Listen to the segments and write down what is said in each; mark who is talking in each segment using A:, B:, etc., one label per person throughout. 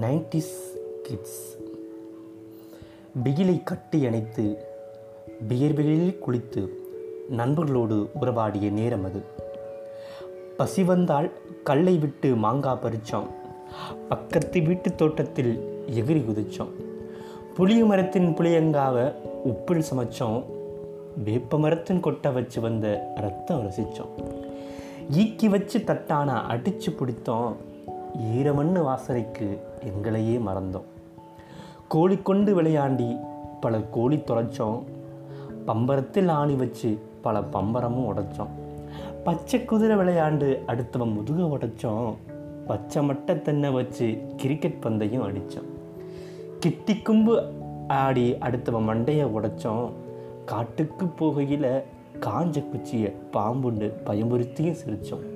A: Nineties kids. பிகிலை கட்டி அணைத்து வியர்விகளில் குளித்து நண்பர்களோடு உறவாடிய நேரம் அது. பசி வந்தால் கல்லை விட்டு மாங்காய் பறித்தோம் பக்கத்து வீட்டு தோட்டத்தில் எகிரி குதித்தோம் புளிய மரத்தின் புளியங்காவை உப்பில் சமைச்சோம். வேப்ப மரத்தின் கொட்டை வச்சு வந்த ரத்தம் ரசித்தோம் ஈக்கி வச்சு தட்டான அடித்து பிடித்தோம். ஈரமண்ணு வாசனைக்கு எங்களையே மறந்தோம். கோழி கொண்டு விளையாண்டி பல கோழி தொலைச்சோம் பம்பரத்தில் ஆணி வச்சு பல பம்பரமும் உடைச்சோம். பச்சை குதிரை விளையாண்டு அடுத்தவன் முதுக உடைச்சோம். பச்சை மட்டை தென்னை வச்சு கிரிக்கெட் பந்தையும் அடித்தோம். கிட்டி கும்பு ஆடி அடுத்தவன் மண்டையை உடைச்சோம். காட்டுக்கு போகையில் காஞ்ச குச்சியை பாம்புண்டு பயமுறுத்தியும் சிரித்தோம்.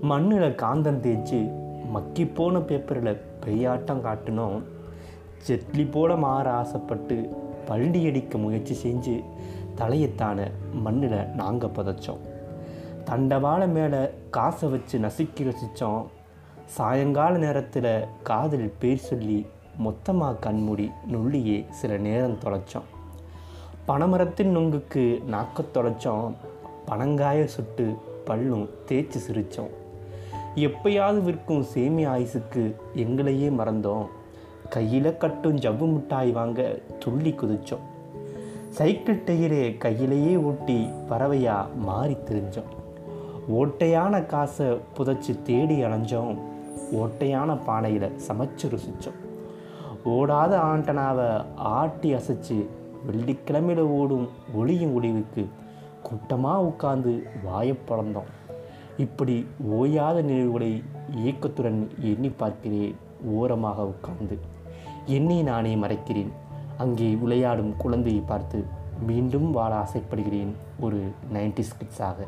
A: மண்ணில் காந்தம் தேய்ச்சி மக்கி போன பேப்பரில் பெய்யாட்டம் காட்டினோம். செட்லி போல மாற ஆசைப்பட்டு பள்ளி அடிக்க முயற்சி செஞ்சு தலையத்தான மண்ணில் நாங்கள் புதைச்சோம். தண்டவாள மேலே காசை வச்சு நசுக்கி ரசித்தோம் சாயங்கால நேரத்தில் காதில் பேர் சொல்லி மொத்தமாக கண்மூடி நுள்ளியே சில நேரம் தொலைச்சோம். பனைமரத்தின் நுங்குக்கு நாக்க தொலைச்சோம். பனங்காய சுட்டு பல்லும் தேய்ச்சி சிரித்தோம் எப்பயாவது விற்கும் சேமி ஆயுசுக்கு எங்களையே மறந்தோம். கையில் கட்டும் ஜவ்வு மிட்டாய் வாங்க துள்ளி குதிச்சோம். சைக்கிள் டயரே கையிலேயே ஓட்டி பறவையாக மாறி திரிஞ்சோம். ஓட்டையான காசை புதைச்சி தேடி அலைஞ்சோம். ஓட்டையான பானையில் சமைச்சு ருசித்தோம் ஓடாத ஆண்டனாவை ஆட்டி அசைச்சு வெள்ளிக்கிழமையில் ஓடும் ஒளியும் ஒளிவுக்கு கூட்டமாக உட்காந்து வாயை பிளந்தோம் இப்படி ஓயாத நினைவுகளை இயக்கத்துடன் எண்ணி பார்க்கிறேன் ஓரமாக உட்கார்ந்து. என்னை நானே மறைக்கிறேன். அங்கே விளையாடும் குழந்தையை பார்த்து மீண்டும் வாழ ஆசைப்படுகிறேன். ஒரு நைன்டி ஸ்கிட்ஸாக.